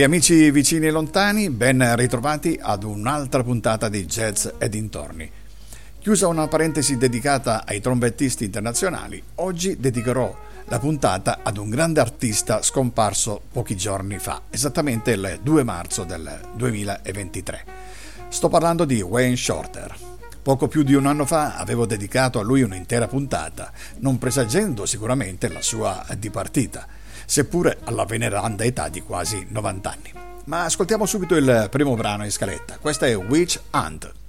Cari amici vicini e lontani, ben ritrovati ad un'altra puntata di Jazz e dintorni. Chiusa una parentesi dedicata ai trombettisti internazionali, oggi dedicherò la puntata ad un grande artista scomparso pochi giorni fa, esattamente il 2 marzo del 2023. Sto parlando di Wayne Shorter. Poco più di un anno fa avevo dedicato a lui un'intera puntata, non presagendo sicuramente la sua dipartita seppure alla veneranda età di quasi 90 anni. Ma ascoltiamo subito il primo brano in scaletta. Questa è Witch Hunt.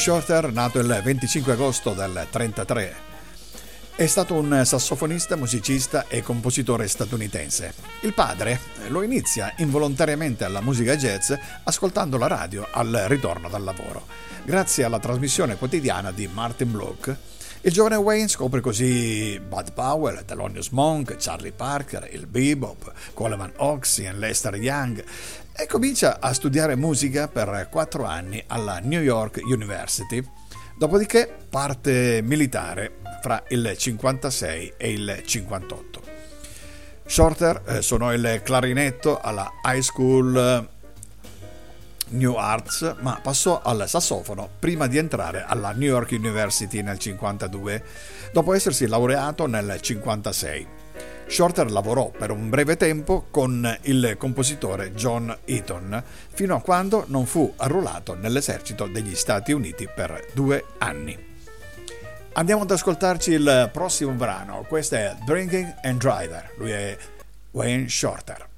Shorter, nato il 25 agosto del 1933, è stato un sassofonista, musicista e compositore statunitense. Il padre lo inizia involontariamente alla musica jazz ascoltando la radio al ritorno dal lavoro. Grazie alla trasmissione quotidiana di Martin Bloch, il giovane Wayne scopre così Bud Powell, Thelonious Monk, Charlie Parker, il bebop, Coleman Oxy Lester Young e comincia a studiare musica per quattro anni alla New York University. Dopodiché parte militare fra il 56 e il 58. Shorter eh, suonò il clarinetto alla High School eh, New Arts, ma passò al sassofono prima di entrare alla New York University nel 52, dopo essersi laureato nel 56. Shorter lavorò per un breve tempo con il compositore John Eaton, fino a quando non fu arruolato nell'esercito degli Stati Uniti per due anni. Andiamo ad ascoltarci il prossimo brano, questo è Drinking and Driver, lui è Wayne Shorter.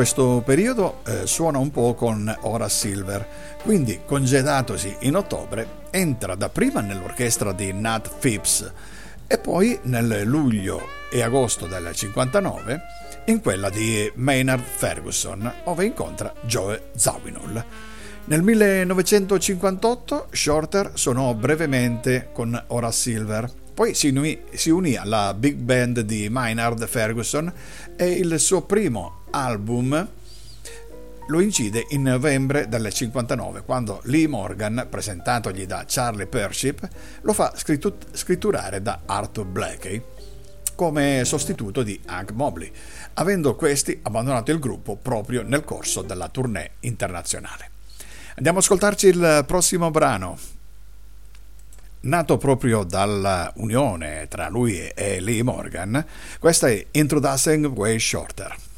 Questo periodo eh, suona un po' con Horace Silver, quindi congedatosi in ottobre entra dapprima nell'orchestra di Nat Phipps e poi nel luglio e agosto del 59 in quella di Maynard Ferguson, dove incontra Joe Zawinul. Nel 1958 Shorter suonò brevemente con Horace Silver poi si unì, si unì, alla big band di Maynard Ferguson e il suo primo album lo incide in novembre del 59 quando Lee Morgan, presentatogli da Charlie Pership, lo fa scritturare da Arthur Blakey come sostituto di Hank Mobley, avendo questi abbandonato il gruppo proprio nel corso della tournée internazionale. Andiamo ad ascoltarci il prossimo brano, nato proprio dalla unione tra lui e Lee Morgan, questa è Introducing Way Shorter.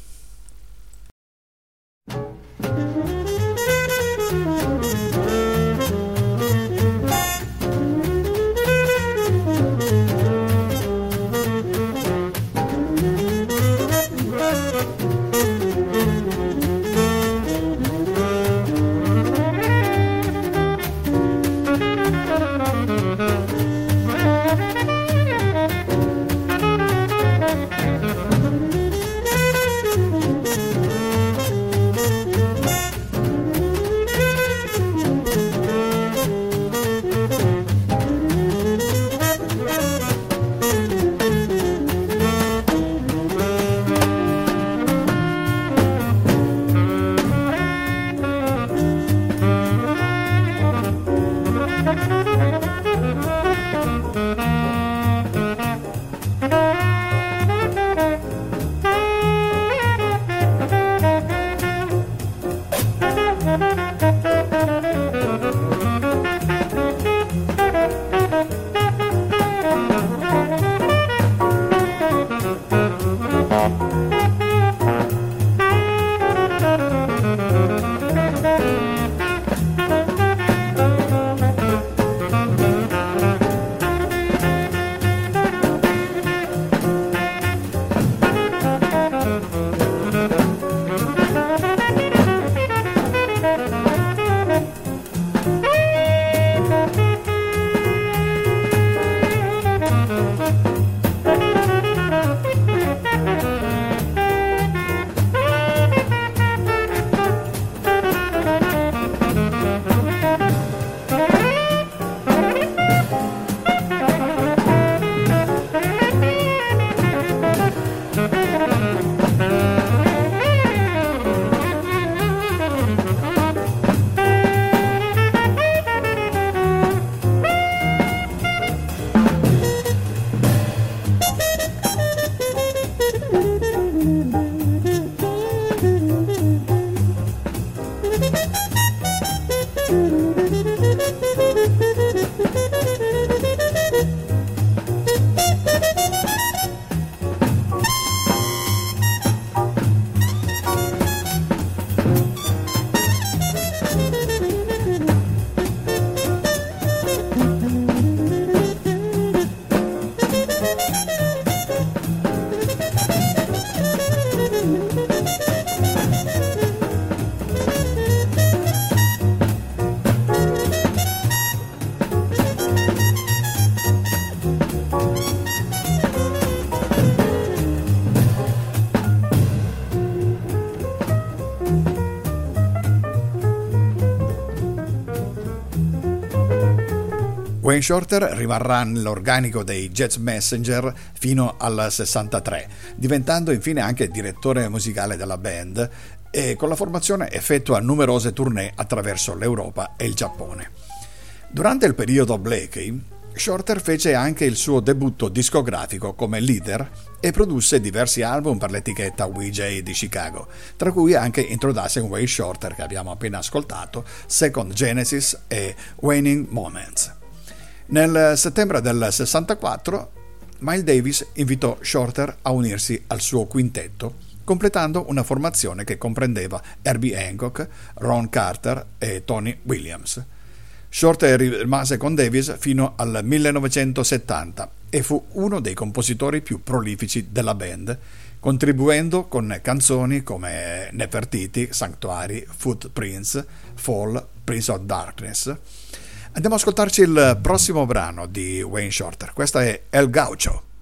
Shorter rimarrà nell'organico dei Jazz Messenger fino al 63, diventando infine anche direttore musicale della band e con la formazione effettua numerose tournée attraverso l'Europa e il Giappone. Durante il periodo Blakey, Shorter fece anche il suo debutto discografico come leader e produsse diversi album per l'etichetta WJ di Chicago, tra cui anche Introducing Way Shorter che abbiamo appena ascoltato, Second Genesis e Waning Moments. Nel settembre del 64 Miles Davis invitò Shorter a unirsi al suo quintetto, completando una formazione che comprendeva Herbie Hancock, Ron Carter e Tony Williams. Shorter rimase con Davis fino al 1970 e fu uno dei compositori più prolifici della band, contribuendo con canzoni come Nefertiti, Sanctuary, Footprints, Fall, Prince of Darkness Andiamo ad ascoltarci il prossimo brano di Wayne Shorter. Questa è El Gaucho.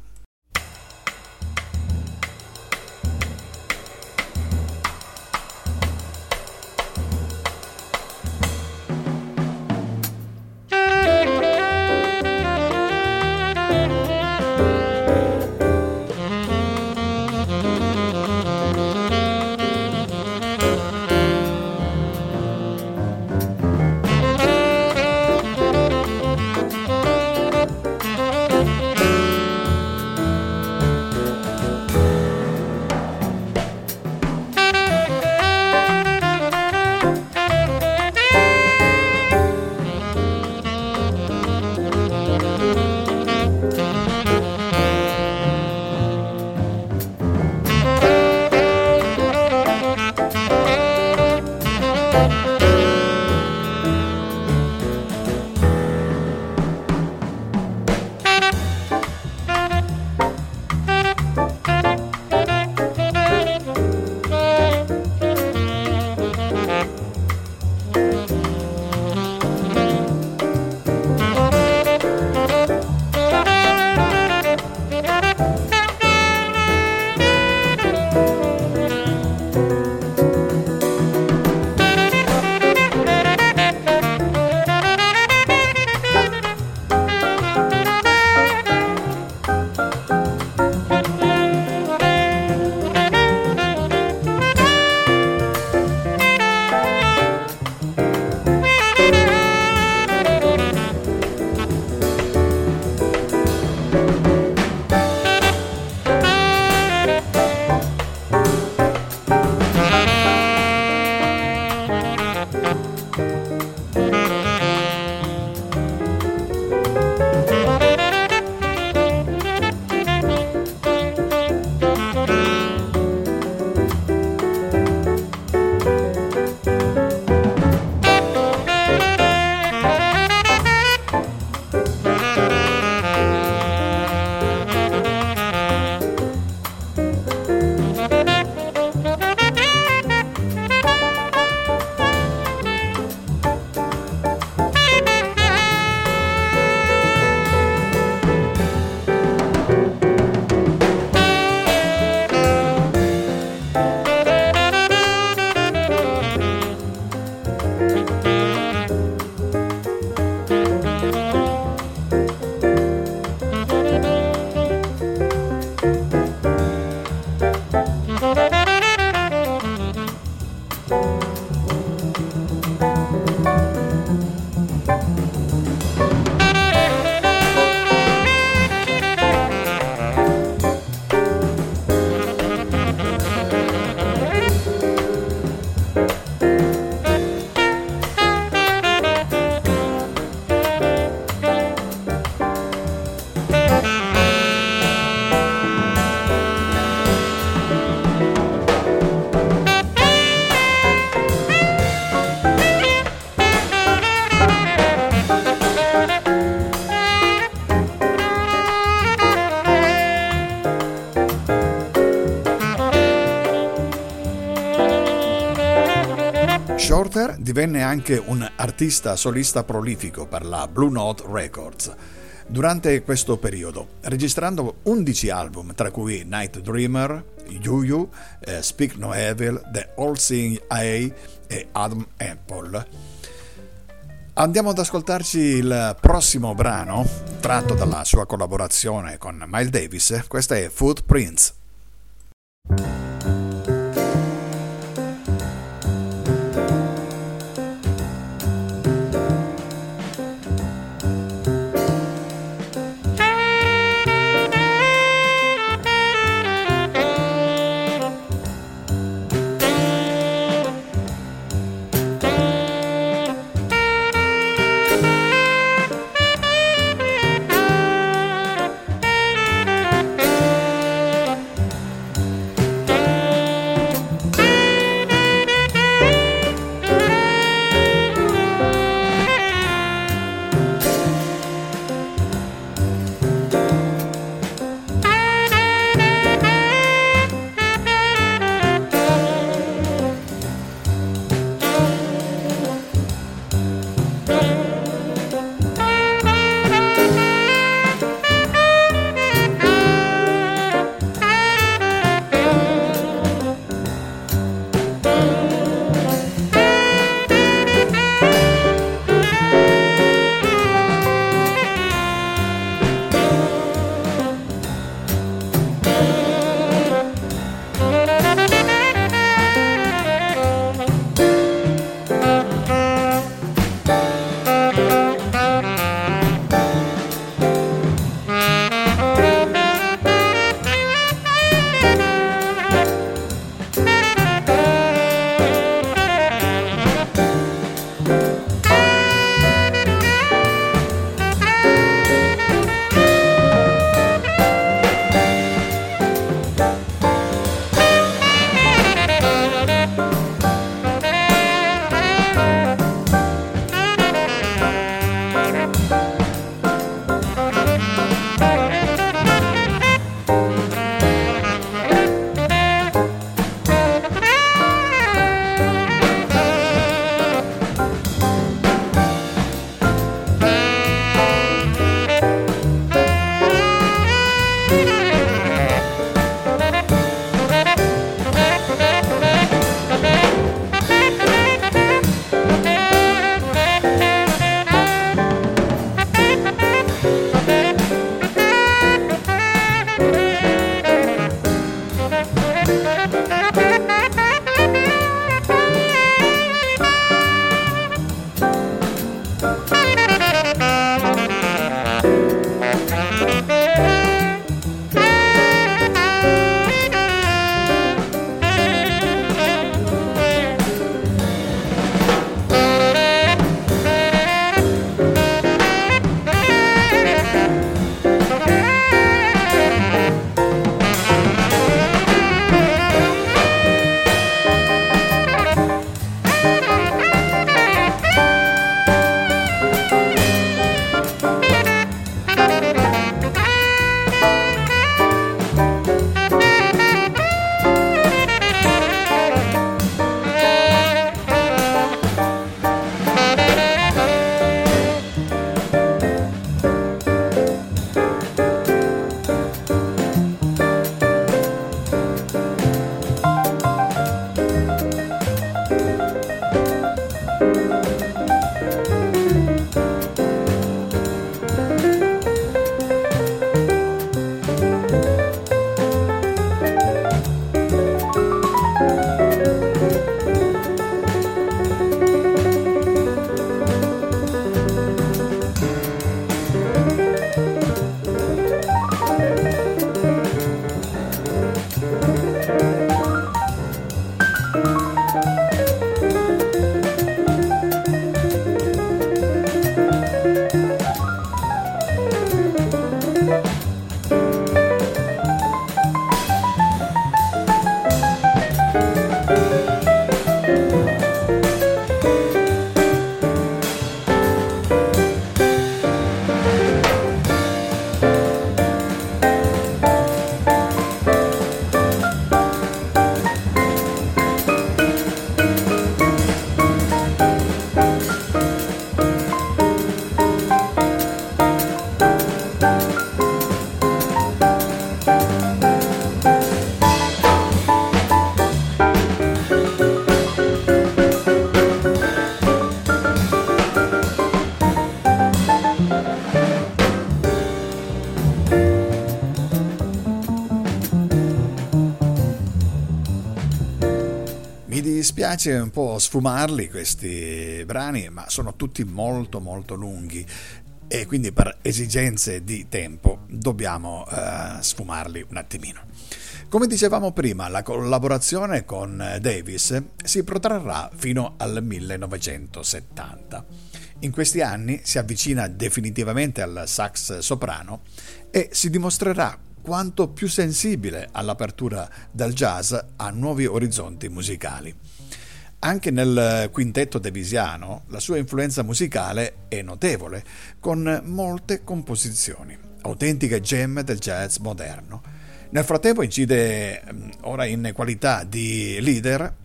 Divenne anche un artista solista prolifico per la Blue Note Records durante questo periodo, registrando 11 album, tra cui Night Dreamer, You eh, Speak No Evil, The All Seeing Eye e Adam Apple. Andiamo ad ascoltarci il prossimo brano, tratto dalla sua collaborazione con Miles Davis. Questa è Footprints. Piace un po' sfumarli questi brani, ma sono tutti molto molto lunghi e quindi per esigenze di tempo dobbiamo uh, sfumarli un attimino. Come dicevamo prima, la collaborazione con Davis si protrarrà fino al 1970. In questi anni si avvicina definitivamente al sax soprano e si dimostrerà quanto più sensibile all'apertura del jazz a nuovi orizzonti musicali. Anche nel quintetto devisiano la sua influenza musicale è notevole, con molte composizioni, autentiche gemme del jazz moderno. Nel frattempo incide mm, ora in qualità di leader,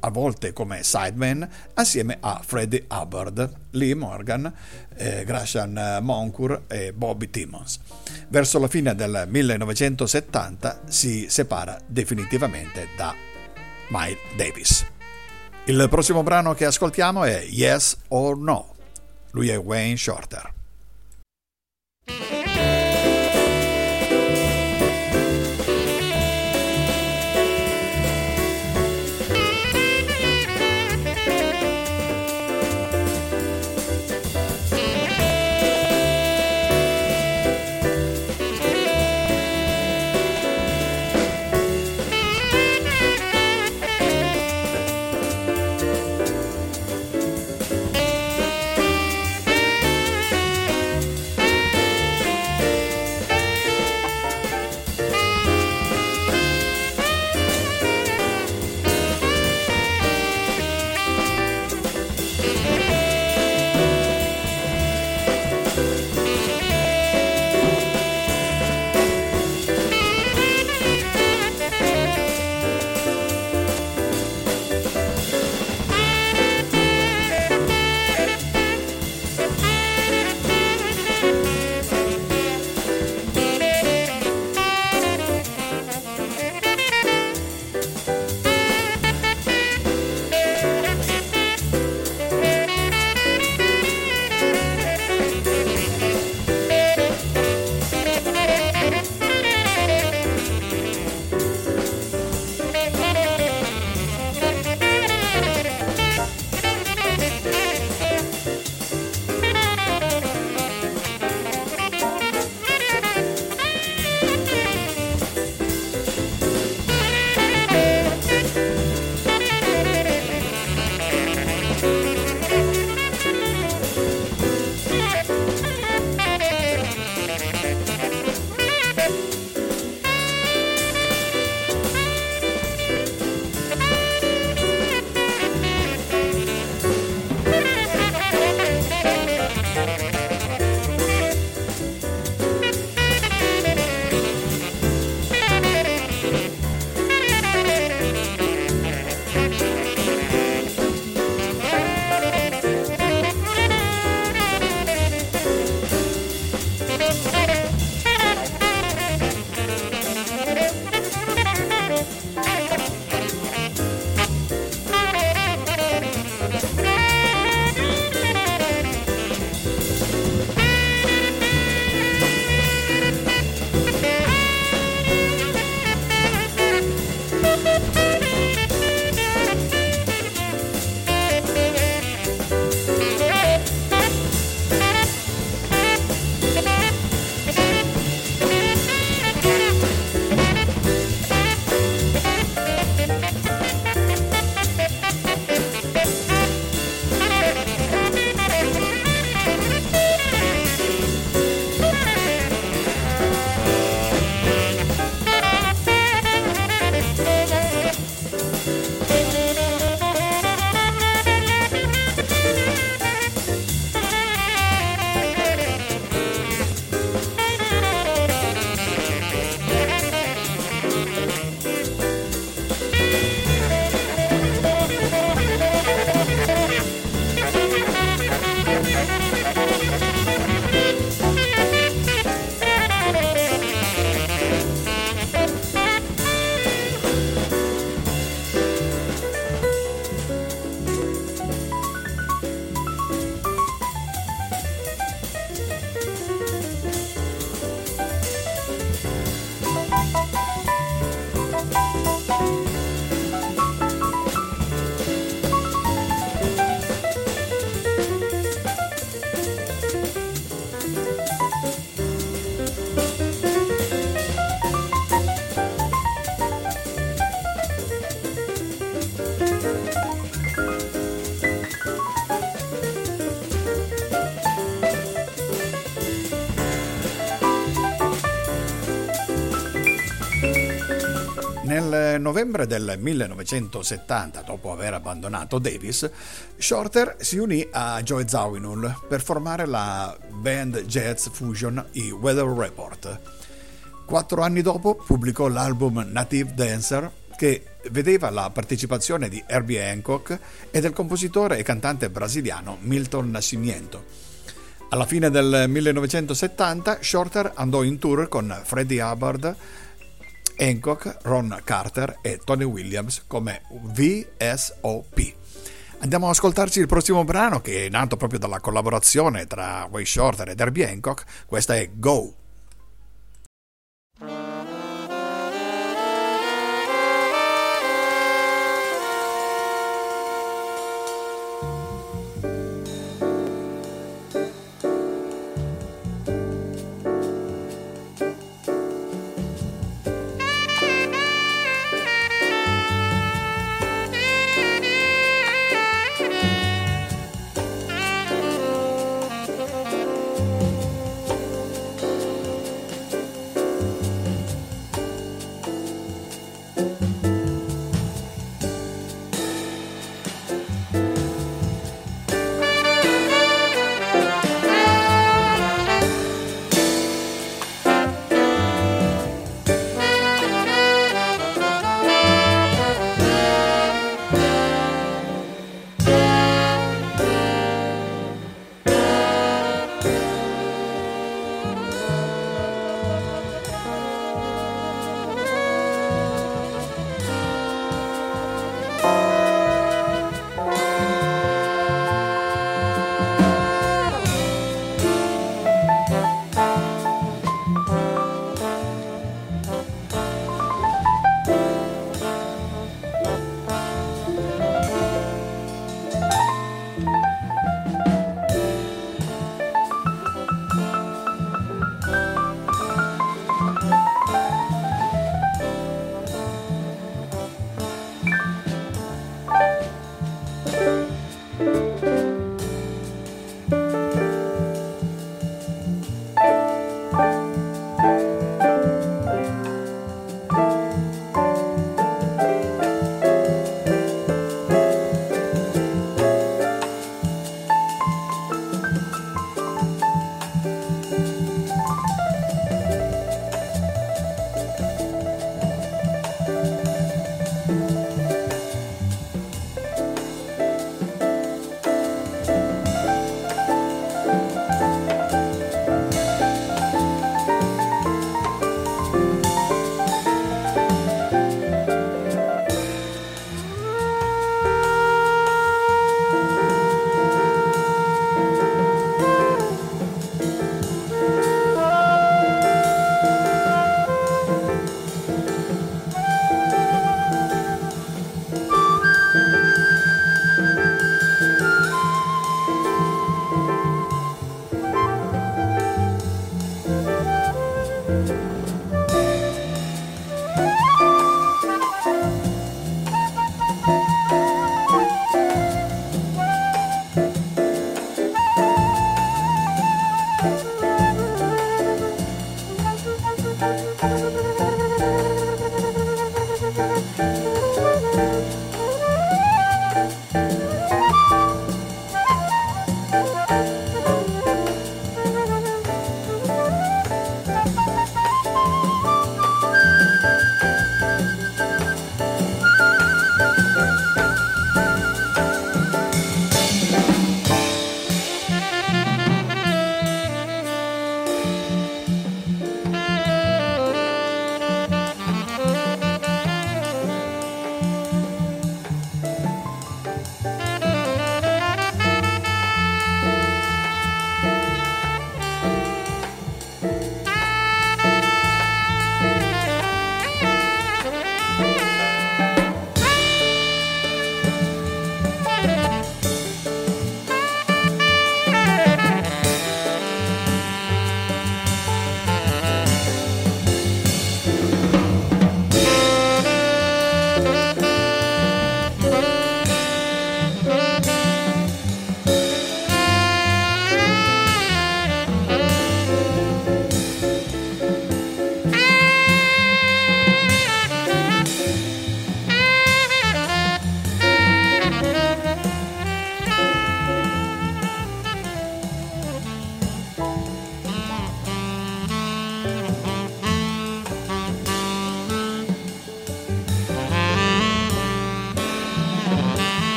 a volte come sideman, assieme a Freddie Hubbard, Lee Morgan, eh, Gratian Moncur e Bobby Timmons. Verso la fine del 1970 si separa definitivamente da Miles Davis. Il prossimo brano che ascoltiamo è Yes or No. Lui è Wayne Shorter. Novembre del 1970, dopo aver abbandonato Davis, Shorter si unì a Joe Zawinul per formare la band jazz fusion i Weather Report. Quattro anni dopo pubblicò l'album Native Dancer che vedeva la partecipazione di Herbie Hancock e del compositore e cantante brasiliano Milton Nascimento. Alla fine del 1970 Shorter andò in tour con Freddie Hubbard, Hancock, Ron Carter e Tony Williams come VSOP. Andiamo ad ascoltarci il prossimo brano che è nato proprio dalla collaborazione tra Way Shorter e Herbie Hancock. Questa è Go!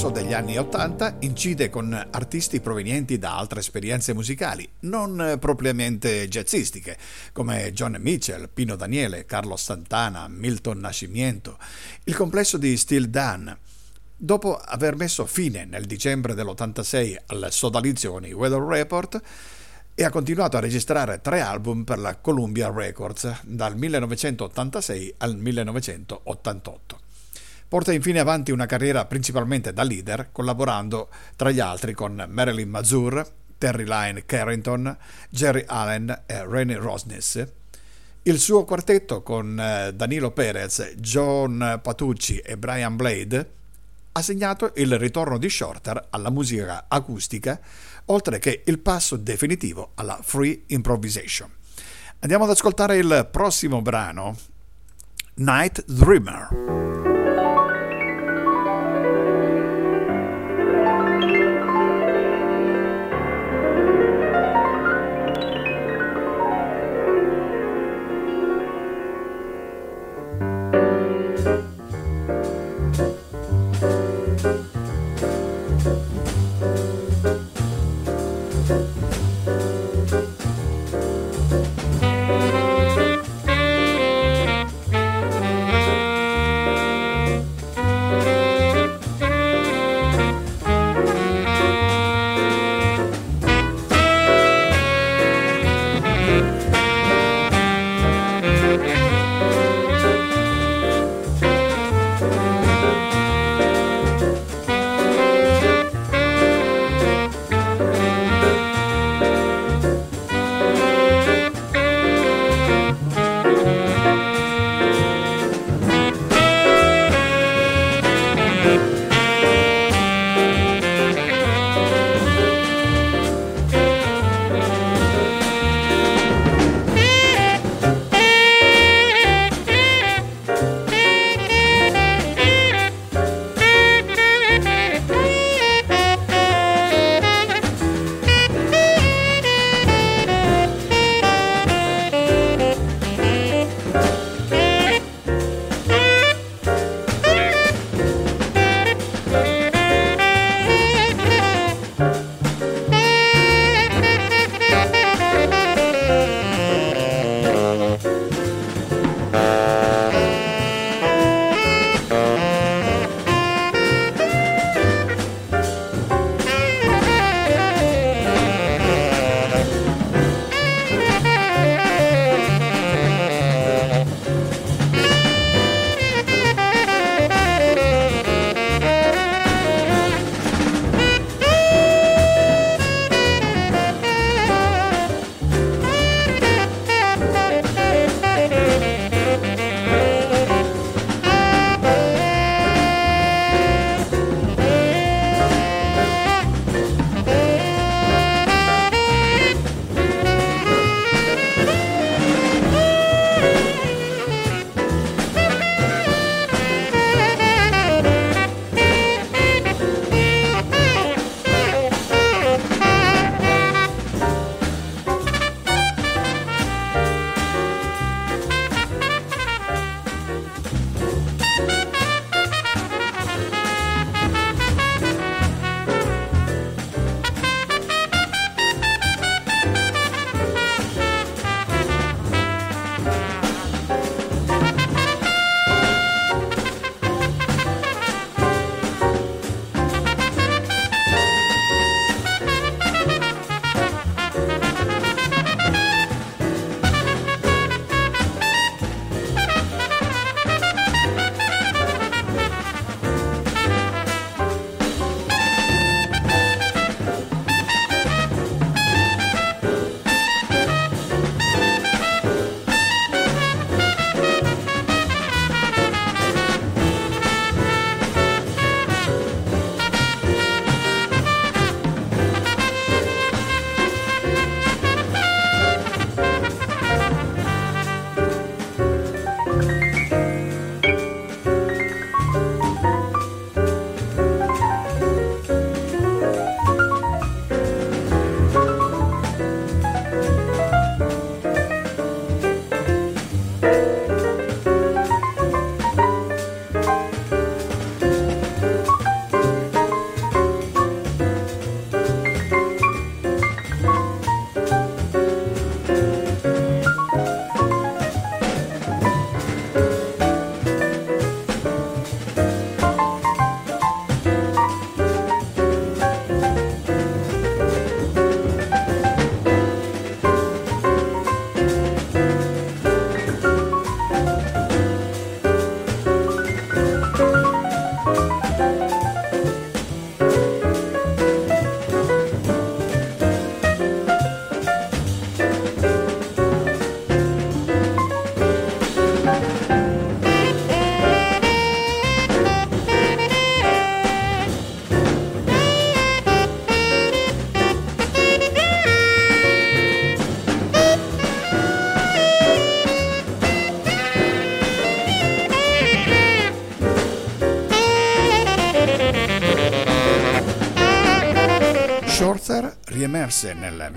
Corso degli anni Ottanta incide con artisti provenienti da altre esperienze musicali, non propriamente jazzistiche, come John Mitchell, Pino Daniele, Carlos Santana, Milton Nascimento, il complesso di Still Dan. Dopo aver messo fine nel dicembre dell'86 al sodalizione Weather Report, e ha continuato a registrare tre album per la Columbia Records dal 1986 al 1988. Porta infine avanti una carriera principalmente da leader, collaborando tra gli altri con Marilyn Mazur, Terry Lyne Carrington, Jerry Allen e Rennie Rosnes. Il suo quartetto con eh, Danilo Perez, John Patucci e Brian Blade ha segnato il ritorno di Shorter alla musica acustica, oltre che il passo definitivo alla free improvisation. Andiamo ad ascoltare il prossimo brano, Night Dreamer.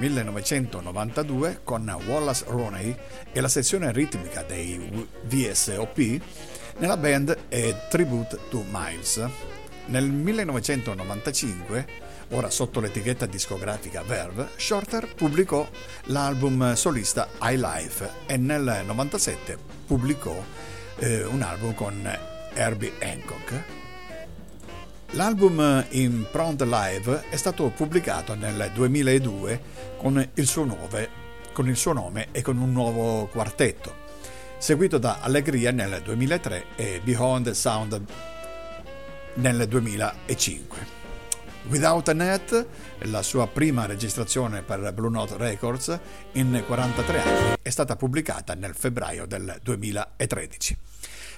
1992 con Wallace Roney e la sezione ritmica dei VSOP nella band A Tribute to Miles. Nel 1995, ora sotto l'etichetta discografica Verve, Shorter pubblicò l'album solista I Life e nel 1997 pubblicò eh, un album con Herbie Hancock L'album In Pront Live è stato pubblicato nel 2002 con il, suo nome, con il suo nome e con un nuovo quartetto, seguito da Allegria nel 2003 e Behind Sound nel 2005. Without a Net, la sua prima registrazione per Blue Note Records in 43 anni, è stata pubblicata nel febbraio del 2013.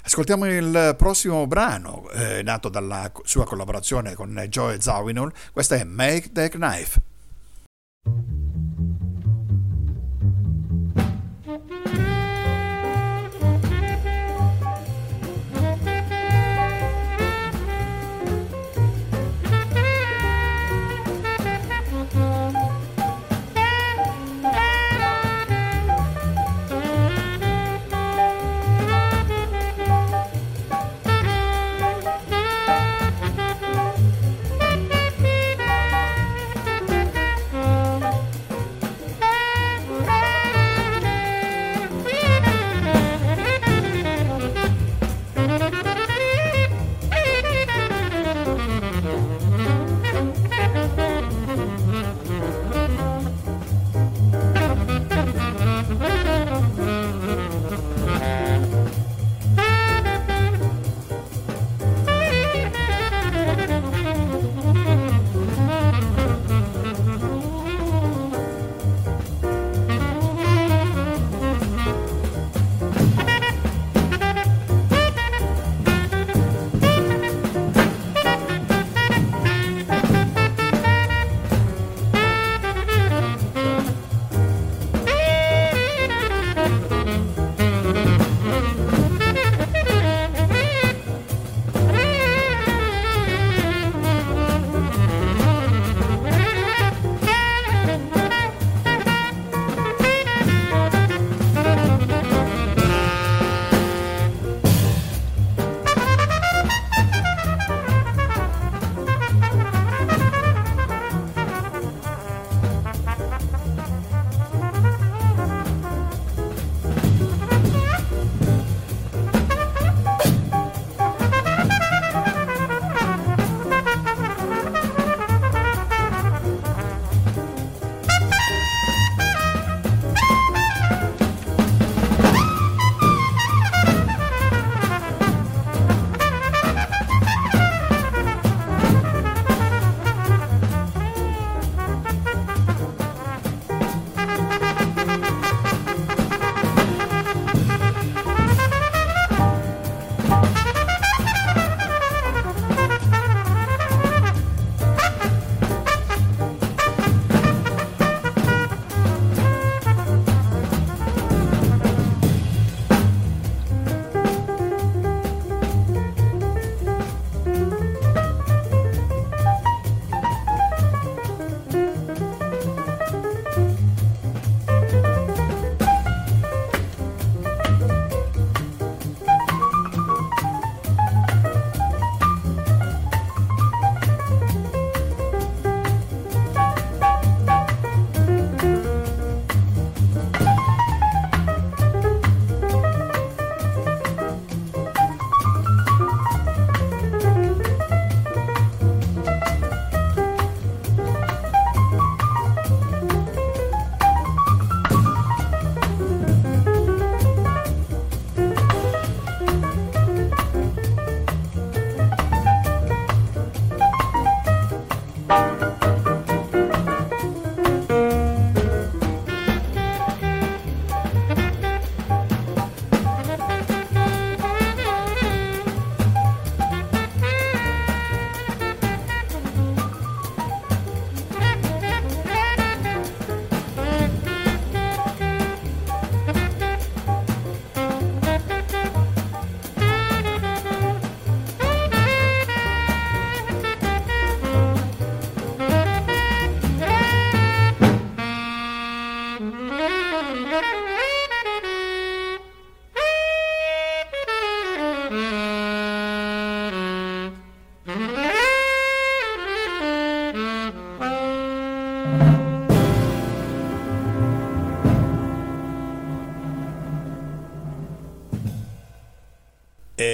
Ascoltiamo il prossimo brano, eh, nato dalla sua collaborazione con Joe Zawinul. Questa è Make the Knife.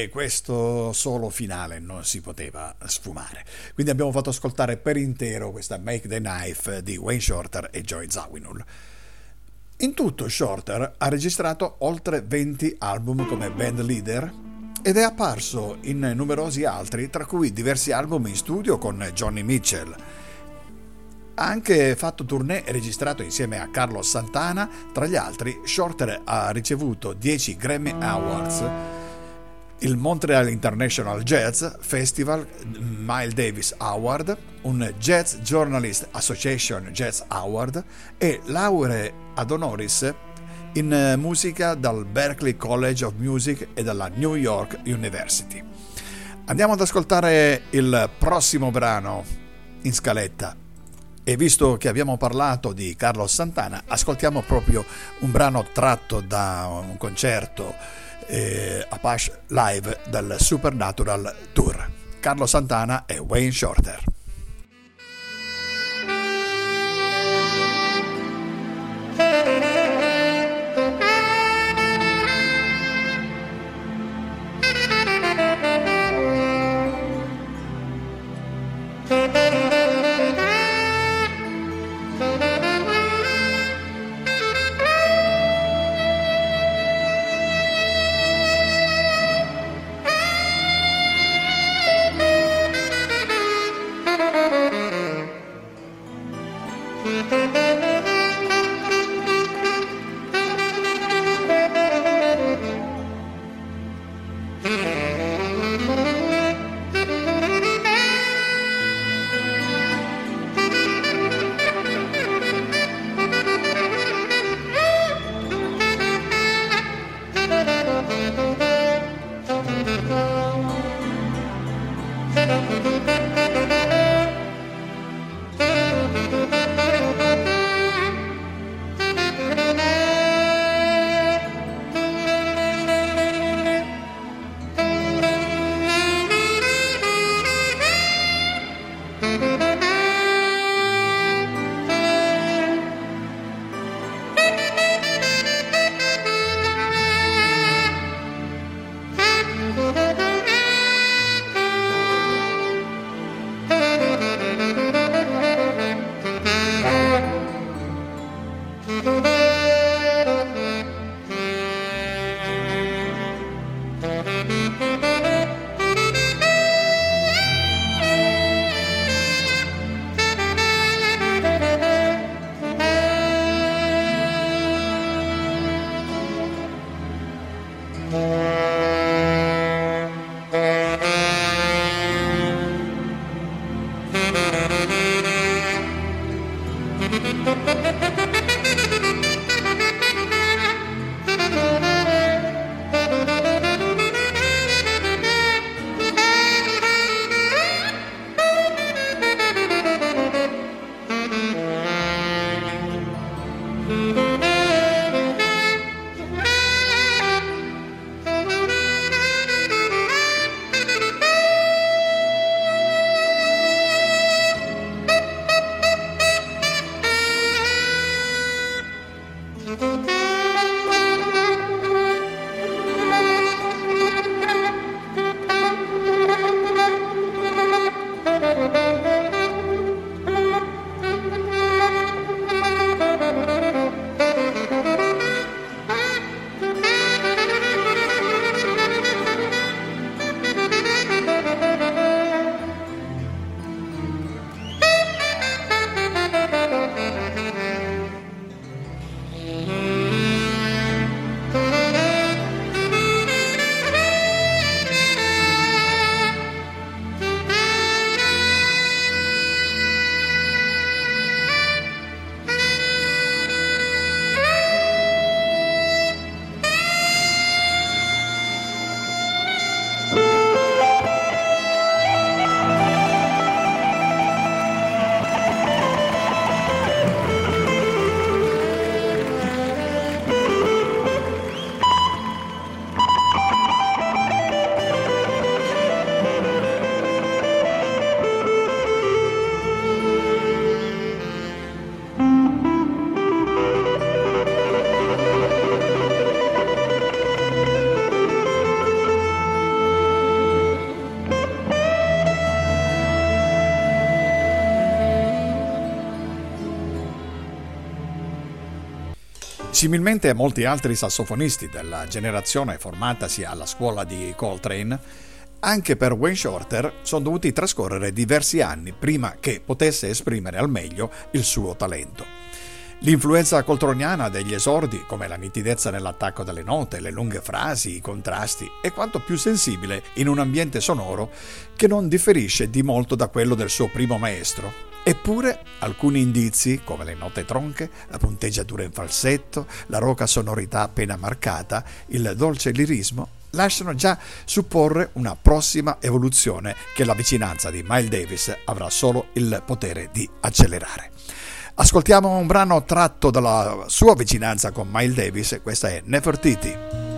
Questo solo finale non si poteva sfumare. Quindi abbiamo fatto ascoltare per intero questa Make the Knife di Wayne Shorter e Joy Zawinul. In tutto Shorter ha registrato oltre 20 album come band leader ed è apparso in numerosi altri, tra cui diversi album in studio con Johnny Mitchell. Ha anche fatto tournée e registrato insieme a Carlos Santana, tra gli altri Shorter ha ricevuto 10 Grammy Awards, il Montreal International Jazz Festival Miles Davis Award, un Jazz Journalist Association Jazz Award e lauree ad honoris in musica dal Berklee College of Music e dalla New York University. Andiamo ad ascoltare il prossimo brano in scaletta. E visto che abbiamo parlato di Carlos Santana, ascoltiamo proprio un brano tratto da un concerto eh, Apache Live dal Supernatural Tour. Carlo Santana e Wayne Shorter. Similmente a molti altri sassofonisti della generazione formatasi alla scuola di Coltrane, anche per Wayne Shorter sono dovuti trascorrere diversi anni prima che potesse esprimere al meglio il suo talento. L'influenza coltroniana degli esordi, come la nitidezza nell'attacco delle note, le lunghe frasi, i contrasti, è quanto più sensibile in un ambiente sonoro che non differisce di molto da quello del suo primo maestro, Eppure alcuni indizi, come le note tronche, la punteggiatura in falsetto, la roca sonorità appena marcata, il dolce lirismo, lasciano già supporre una prossima evoluzione che la vicinanza di Miles Davis avrà solo il potere di accelerare. Ascoltiamo un brano tratto dalla sua vicinanza con Miles Davis, questa è Nefertiti.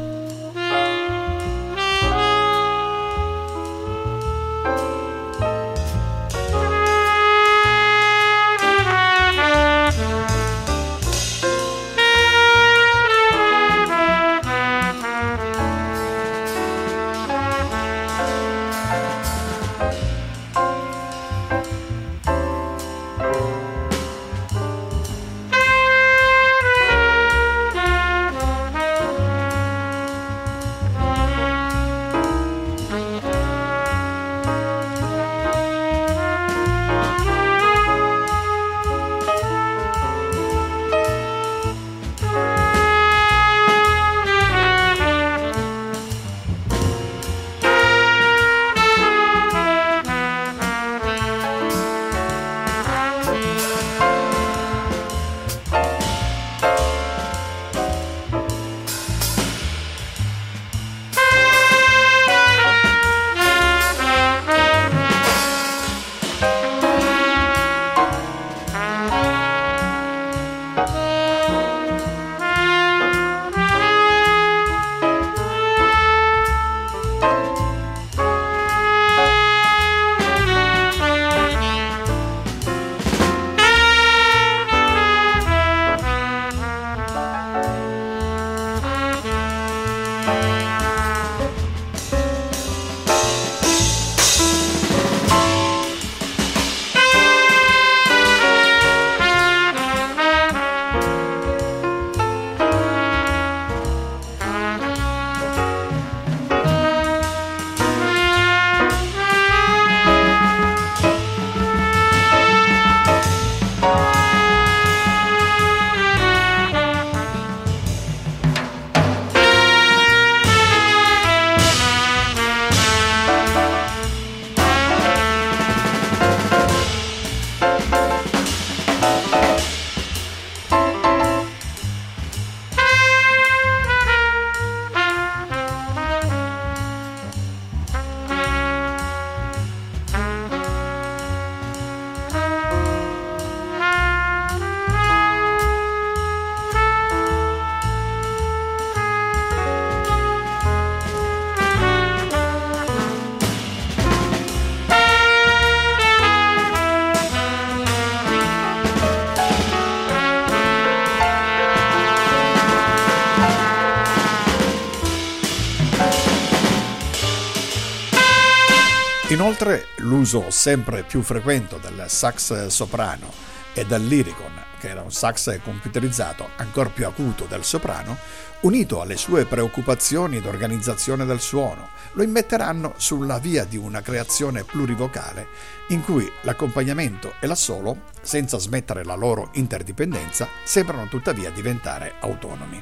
Inoltre l'uso sempre più frequente del sax soprano e del lyricon, che era un sax computerizzato ancora più acuto del soprano, unito alle sue preoccupazioni d'organizzazione del suono, lo immetteranno sulla via di una creazione plurivocale in cui l'accompagnamento e l'assolo, senza smettere la loro interdipendenza, sembrano tuttavia diventare autonomi.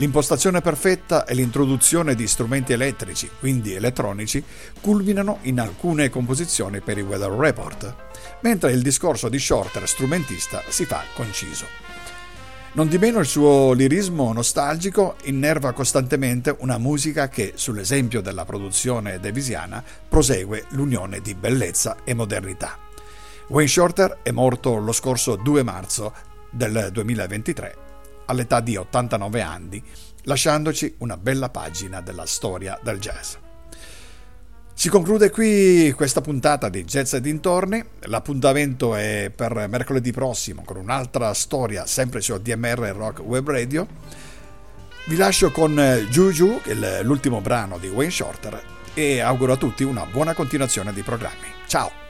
L'impostazione perfetta e l'introduzione di strumenti elettrici, quindi elettronici, culminano in alcune composizioni per i Weather Report, mentre il discorso di Shorter strumentista si fa conciso. Non di meno il suo lirismo nostalgico innerva costantemente una musica che, sull'esempio della produzione devisiana, prosegue l'unione di bellezza e modernità. Wayne Shorter è morto lo scorso 2 marzo del 2023 all'età di 89 anni, lasciandoci una bella pagina della storia del jazz. Si conclude qui questa puntata di Jazz e dintorni. L'appuntamento è per mercoledì prossimo con un'altra storia sempre su DMR Rock Web Radio. Vi lascio con Juju, l'ultimo brano di Wayne Shorter, e auguro a tutti una buona continuazione di programmi. Ciao!